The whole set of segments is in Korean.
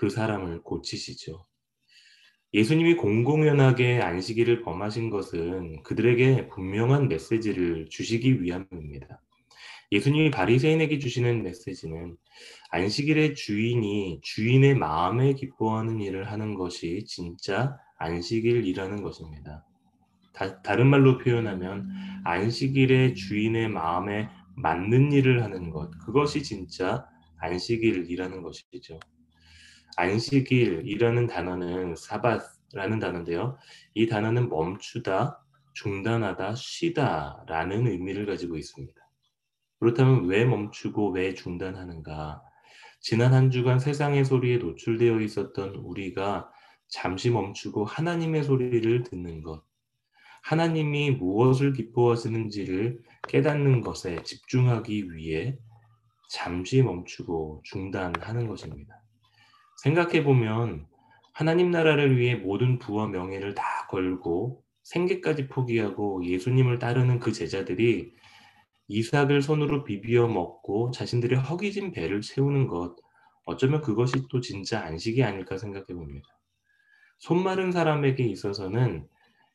그 사람을 고치시죠. 예수님이 공공연하게 안식일을 범하신 것은 그들에게 분명한 메시지를 주시기 위함입니다. 예수님이 바리새인에게 주시는 메시지는 안식일의 주인이 주인의 마음에 기뻐하는 일을 하는 것이 진짜 안식일이라는 것입니다. 다, 다른 말로 표현하면 안식일의 주인의 마음에 맞는 일을 하는 것, 그것이 진짜 안식일이라는 것이죠. 안식일이라는 단어는 사바라는 단어인데요. 이 단어는 멈추다, 중단하다, 쉬다라는 의미를 가지고 있습니다. 그렇다면 왜 멈추고 왜 중단하는가? 지난 한 주간 세상의 소리에 노출되어 있었던 우리가 잠시 멈추고 하나님의 소리를 듣는 것, 하나님이 무엇을 기뻐하시는지를 깨닫는 것에 집중하기 위해 잠시 멈추고 중단하는 것입니다. 생각해 보면 하나님 나라를 위해 모든 부와 명예를 다 걸고 생계까지 포기하고 예수님을 따르는 그 제자들이 이삭을 손으로 비비어 먹고 자신들의 허기진 배를 채우는 것 어쩌면 그것이 또 진짜 안식이 아닐까 생각해 봅니다. 손 마른 사람에게 있어서는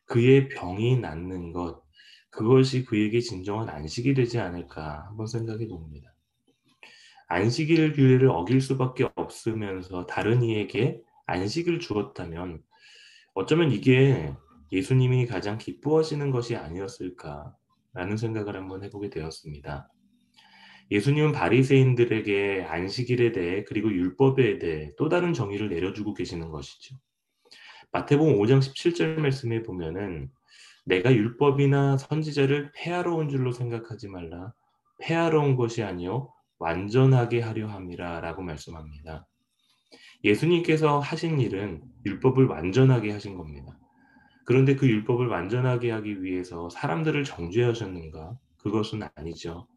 그의 병이 낫는 것 그것이 그에게 진정한 안식이 되지 않을까 한번 생각해 봅니다. 안식일 규례를 어길 수밖에 없으면서 다른 이에게 안식을 주었다면 어쩌면 이게 예수님이 가장 기뻐하시는 것이 아니었을까라는 생각을 한번 해보게 되었습니다. 예수님은 바리새인들에게 안식일에 대해 그리고 율법에 대해 또 다른 정의를 내려주고 계시는 것이죠. 마태복음 5장 17절 말씀에 보면은 내가 율법이나 선지자를 폐하러 온 줄로 생각하지 말라. 폐하러 온 것이 아니요 완전하게 하려 함이라 라고 말씀합니다. 예수님께서 하신 일은 율법을 완전하게 하신 겁니다. 그런데 그 율법을 완전하게 하기 위해서 사람들을 정죄하셨는가? 그것은 아니죠.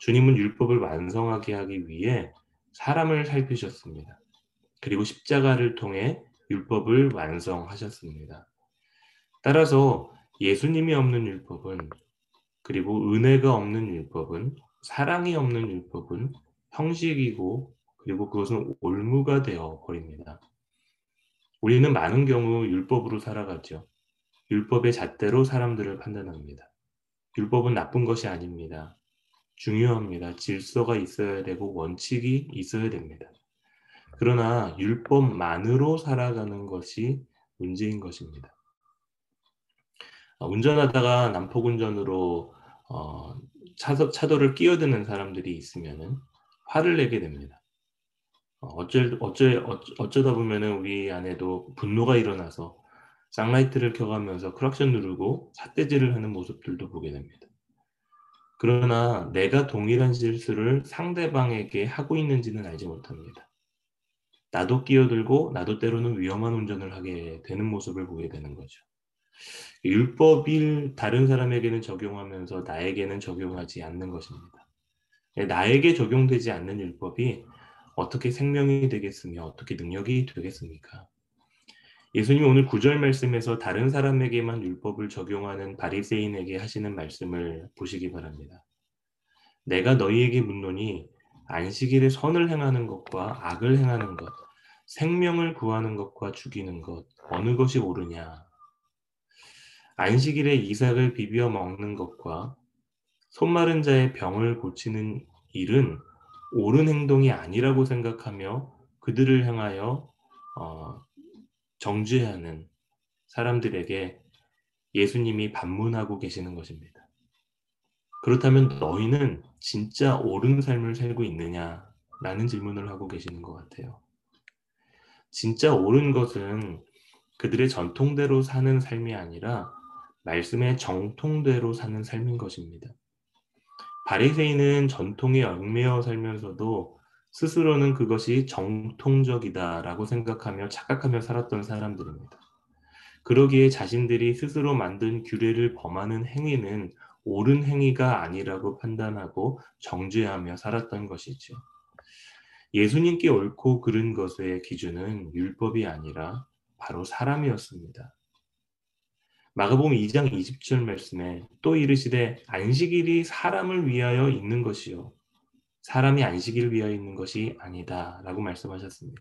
주님은 율법을 완성하게 하기 위해 사람을 살피셨습니다. 그리고 십자가를 통해 율법을 완성하셨습니다. 따라서 예수님이 없는 율법은 그리고 은혜가 없는 율법은 사랑이 없는 율법은 형식이고 그리고 그것은 올무가 되어 버립니다. 우리는 많은 경우 율법으로 살아가죠. 율법의 잣대로 사람들을 판단합니다. 율법은 나쁜 것이 아닙니다. 중요합니다. 질서가 있어야 되고 원칙이 있어야 됩니다. 그러나 율법만으로 살아가는 것이 문제인 것입니다. 어, 운전하다가 난폭운전으로 어, 차도, 차도를 끼어드는 사람들이 있으면은 화를 내게 됩니다. 어, 어쩔, 어쩔, 어쩌다 보면은 우리 안에도 분노가 일어나서 쌍라이트를 켜가면서 크락션 누르고 삿대질을 하는 모습들도 보게 됩니다. 그러나 내가 동일한 실수를 상대방에게 하고 있는지는 알지 못합니다. 나도 끼어들고 나도 때로는 위험한 운전을 하게 되는 모습을 보게 되는 거죠. 율법을 다른 사람에게는 적용하면서 나에게는 적용하지 않는 것입니다. 나에게 적용되지 않는 율법이 어떻게 생명이 되겠으며 어떻게 능력이 되겠습니까? 예수님 오늘 구절 말씀에서 다른 사람에게만 율법을 적용하는 바리새인에게 하시는 말씀을 보시기 바랍니다. 내가 너희에게 묻노니 안식일에 선을 행하는 것과 악을 행하는 것, 생명을 구하는 것과 죽이는 것 어느 것이 옳으냐? 안식일에 이삭을 비벼 먹는 것과 손마른 자의 병을 고치는 일은 옳은 행동이 아니라고 생각하며 그들을 향하여 어, 정죄하는 사람들에게 예수님이 반문하고 계시는 것입니다. 그렇다면 너희는 진짜 옳은 삶을 살고 있느냐? 라는 질문을 하고 계시는 것 같아요. 진짜 옳은 것은 그들의 전통대로 사는 삶이 아니라 말씀의 정통대로 사는 삶인 것입니다. 바리새인은 전통에 얽매여 살면서도 스스로는 그것이 정통적이다라고 생각하며 착각하며 살았던 사람들입니다. 그러기에 자신들이 스스로 만든 규례를 범하는 행위는 옳은 행위가 아니라고 판단하고 정죄하며 살았던 것이죠. 예수님께 옳고 그른 것의 기준은 율법이 아니라 바로 사람이었습니다. 마가복음 2장 20절 말씀에 또 이르시되 안식일이 사람을 위하여 있는 것이요 사람이 안식일을 위하여 있는 것이 아니다라고 말씀하셨습니다.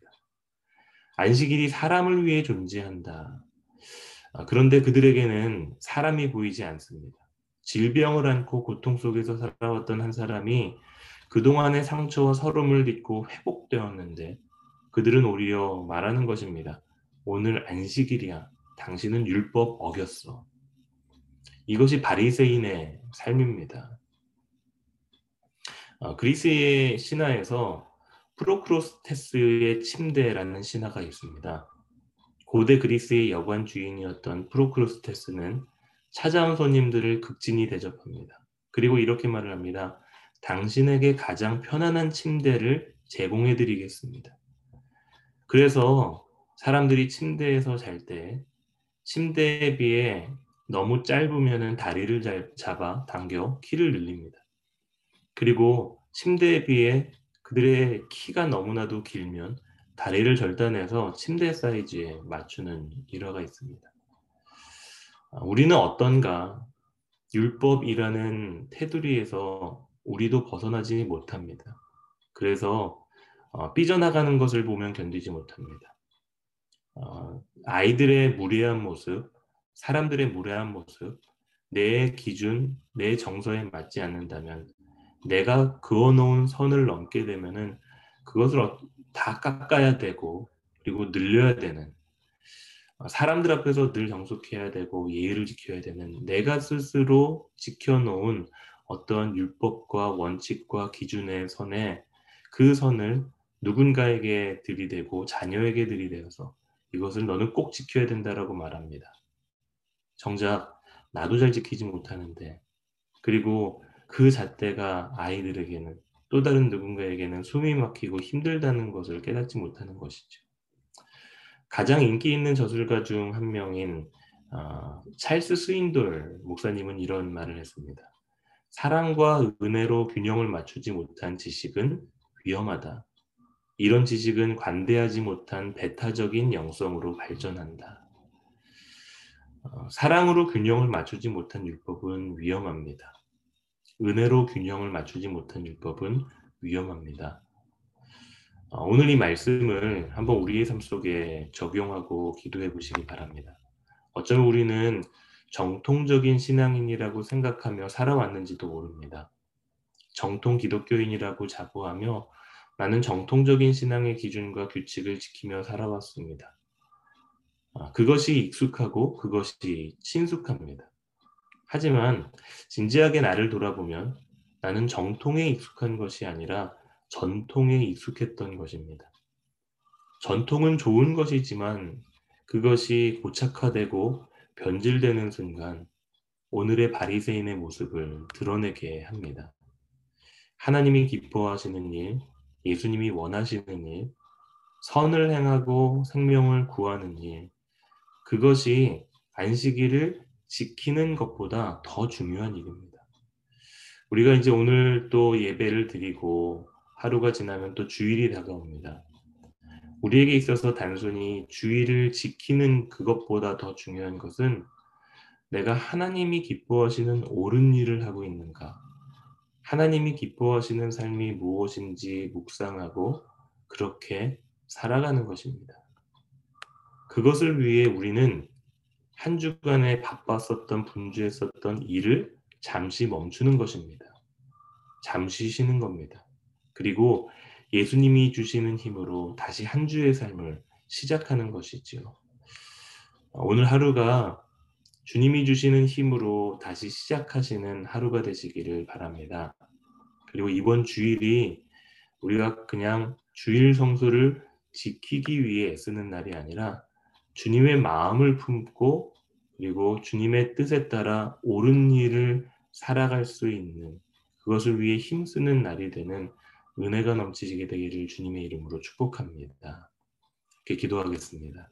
안식일이 사람을 위해 존재한다. 아, 그런데 그들에게는 사람이 보이지 않습니다. 질병을 안고 고통 속에서 살아왔던 한 사람이 그동안의 상처와 서름을 딛고 회복되었는데 그들은 오히려 말하는 것입니다. 오늘 안식일이야. 당신은 율법 어겼어. 이것이 바리새인의 삶입니다. 어, 그리스의 신화에서 프로크로스테스의 침대라는 신화가 있습니다. 고대 그리스의 여관 주인이었던 프로크로스테스는 찾아온 손님들을 극진히 대접합니다. 그리고 이렇게 말을 합니다. 당신에게 가장 편안한 침대를 제공해 드리겠습니다. 그래서 사람들이 침대에서 잘 때 침대에 비해 너무 짧으면 다리를 잡아 당겨 키를 늘립니다. 그리고 침대에 비해 그들의 키가 너무나도 길면 다리를 절단해서 침대 사이즈에 맞추는 일화가 있습니다. 아, 우리는 어떤가 율법이라는 테두리에서 우리도 벗어나지 못합니다. 그래서 어, 삐져나가는 것을 보면 견디지 못합니다. 어, 아이들의 무례한 모습, 사람들의 무례한 모습, 내 기준, 내 정서에 맞지 않는다면 내가 그어놓은 선을 넘게 되면은 그것을 어, 다 깎아야 되고 그리고 늘려야 되는 어, 사람들 앞에서 늘 정숙해야 되고 예의를 지켜야 되는 내가 스스로 지켜놓은 어떤 율법과 원칙과 기준의 선에 그 선을 누군가에게 들이대고 자녀에게 들이대어서 이것을 너는 꼭 지켜야 된다라고 말합니다. 정작 나도 잘 지키지 못하는데 그리고 그 잣대가 아이들에게는 또 다른 누군가에게는 숨이 막히고 힘들다는 것을 깨닫지 못하는 것이죠. 가장 인기 있는 저술가 중 한 명인 어, 찰스 스윈돌 목사님은 이런 말을 했습니다. 사랑과 은혜로 균형을 맞추지 못한 지식은 위험하다. 이런 지식은 관대하지 못한 배타적인 영성으로 발전한다. 어, 사랑으로 균형을 맞추지 못한 율법은 위험합니다. 은혜로 균형을 맞추지 못한 율법은 위험합니다. 어, 오늘 이 말씀을 한번 우리의 삶 속에 적용하고 기도해 보시기 바랍니다. 어쩌면 우리는 정통적인 신앙인이라고 생각하며 살아왔는지도 모릅니다. 정통 기독교인이라고 자부하며 나는 정통적인 신앙의 기준과 규칙을 지키며 살아왔습니다. 아, 그것이 익숙하고 그것이 친숙합니다. 하지만 진지하게 나를 돌아보면 나는 정통에 익숙한 것이 아니라 전통에 익숙했던 것입니다. 전통은 좋은 것이지만 그것이 고착화되고 변질되는 순간 오늘의 바리새인의 모습을 드러내게 합니다. 하나님이 기뻐하시는 일, 예수님이 원하시는 일, 선을 행하고 생명을 구하는 일, 그것이 안식일을 지키는 것보다 더 중요한 일입니다. 우리가 이제 오늘 또 예배를 드리고 하루가 지나면 또 주일이 다가옵니다. 우리에게 있어서 단순히 주일을 지키는 그것보다 더 중요한 것은 내가 하나님이 기뻐하시는 옳은 일을 하고 있는가? 하나님이 기뻐하시는 삶이 무엇인지 묵상하고 그렇게 살아가는 것입니다. 그것을 위해 우리는 한 주간에 바빴었던 분주했었던 일을 잠시 멈추는 것입니다. 잠시 쉬는 겁니다. 그리고 예수님이 주시는 힘으로 다시 한 주의 삶을 시작하는 것이지요. 오늘 하루가 주님이 주시는 힘으로 다시 시작하시는 하루가 되시기를 바랍니다. 그리고 이번 주일이 우리가 그냥 주일 성수를 지키기 위해 쓰는 날이 아니라 주님의 마음을 품고 그리고 주님의 뜻에 따라 옳은 일을 살아갈 수 있는 그것을 위해 힘쓰는 날이 되는 은혜가 넘치게 되기를 주님의 이름으로 축복합니다. 이렇게 기도하겠습니다.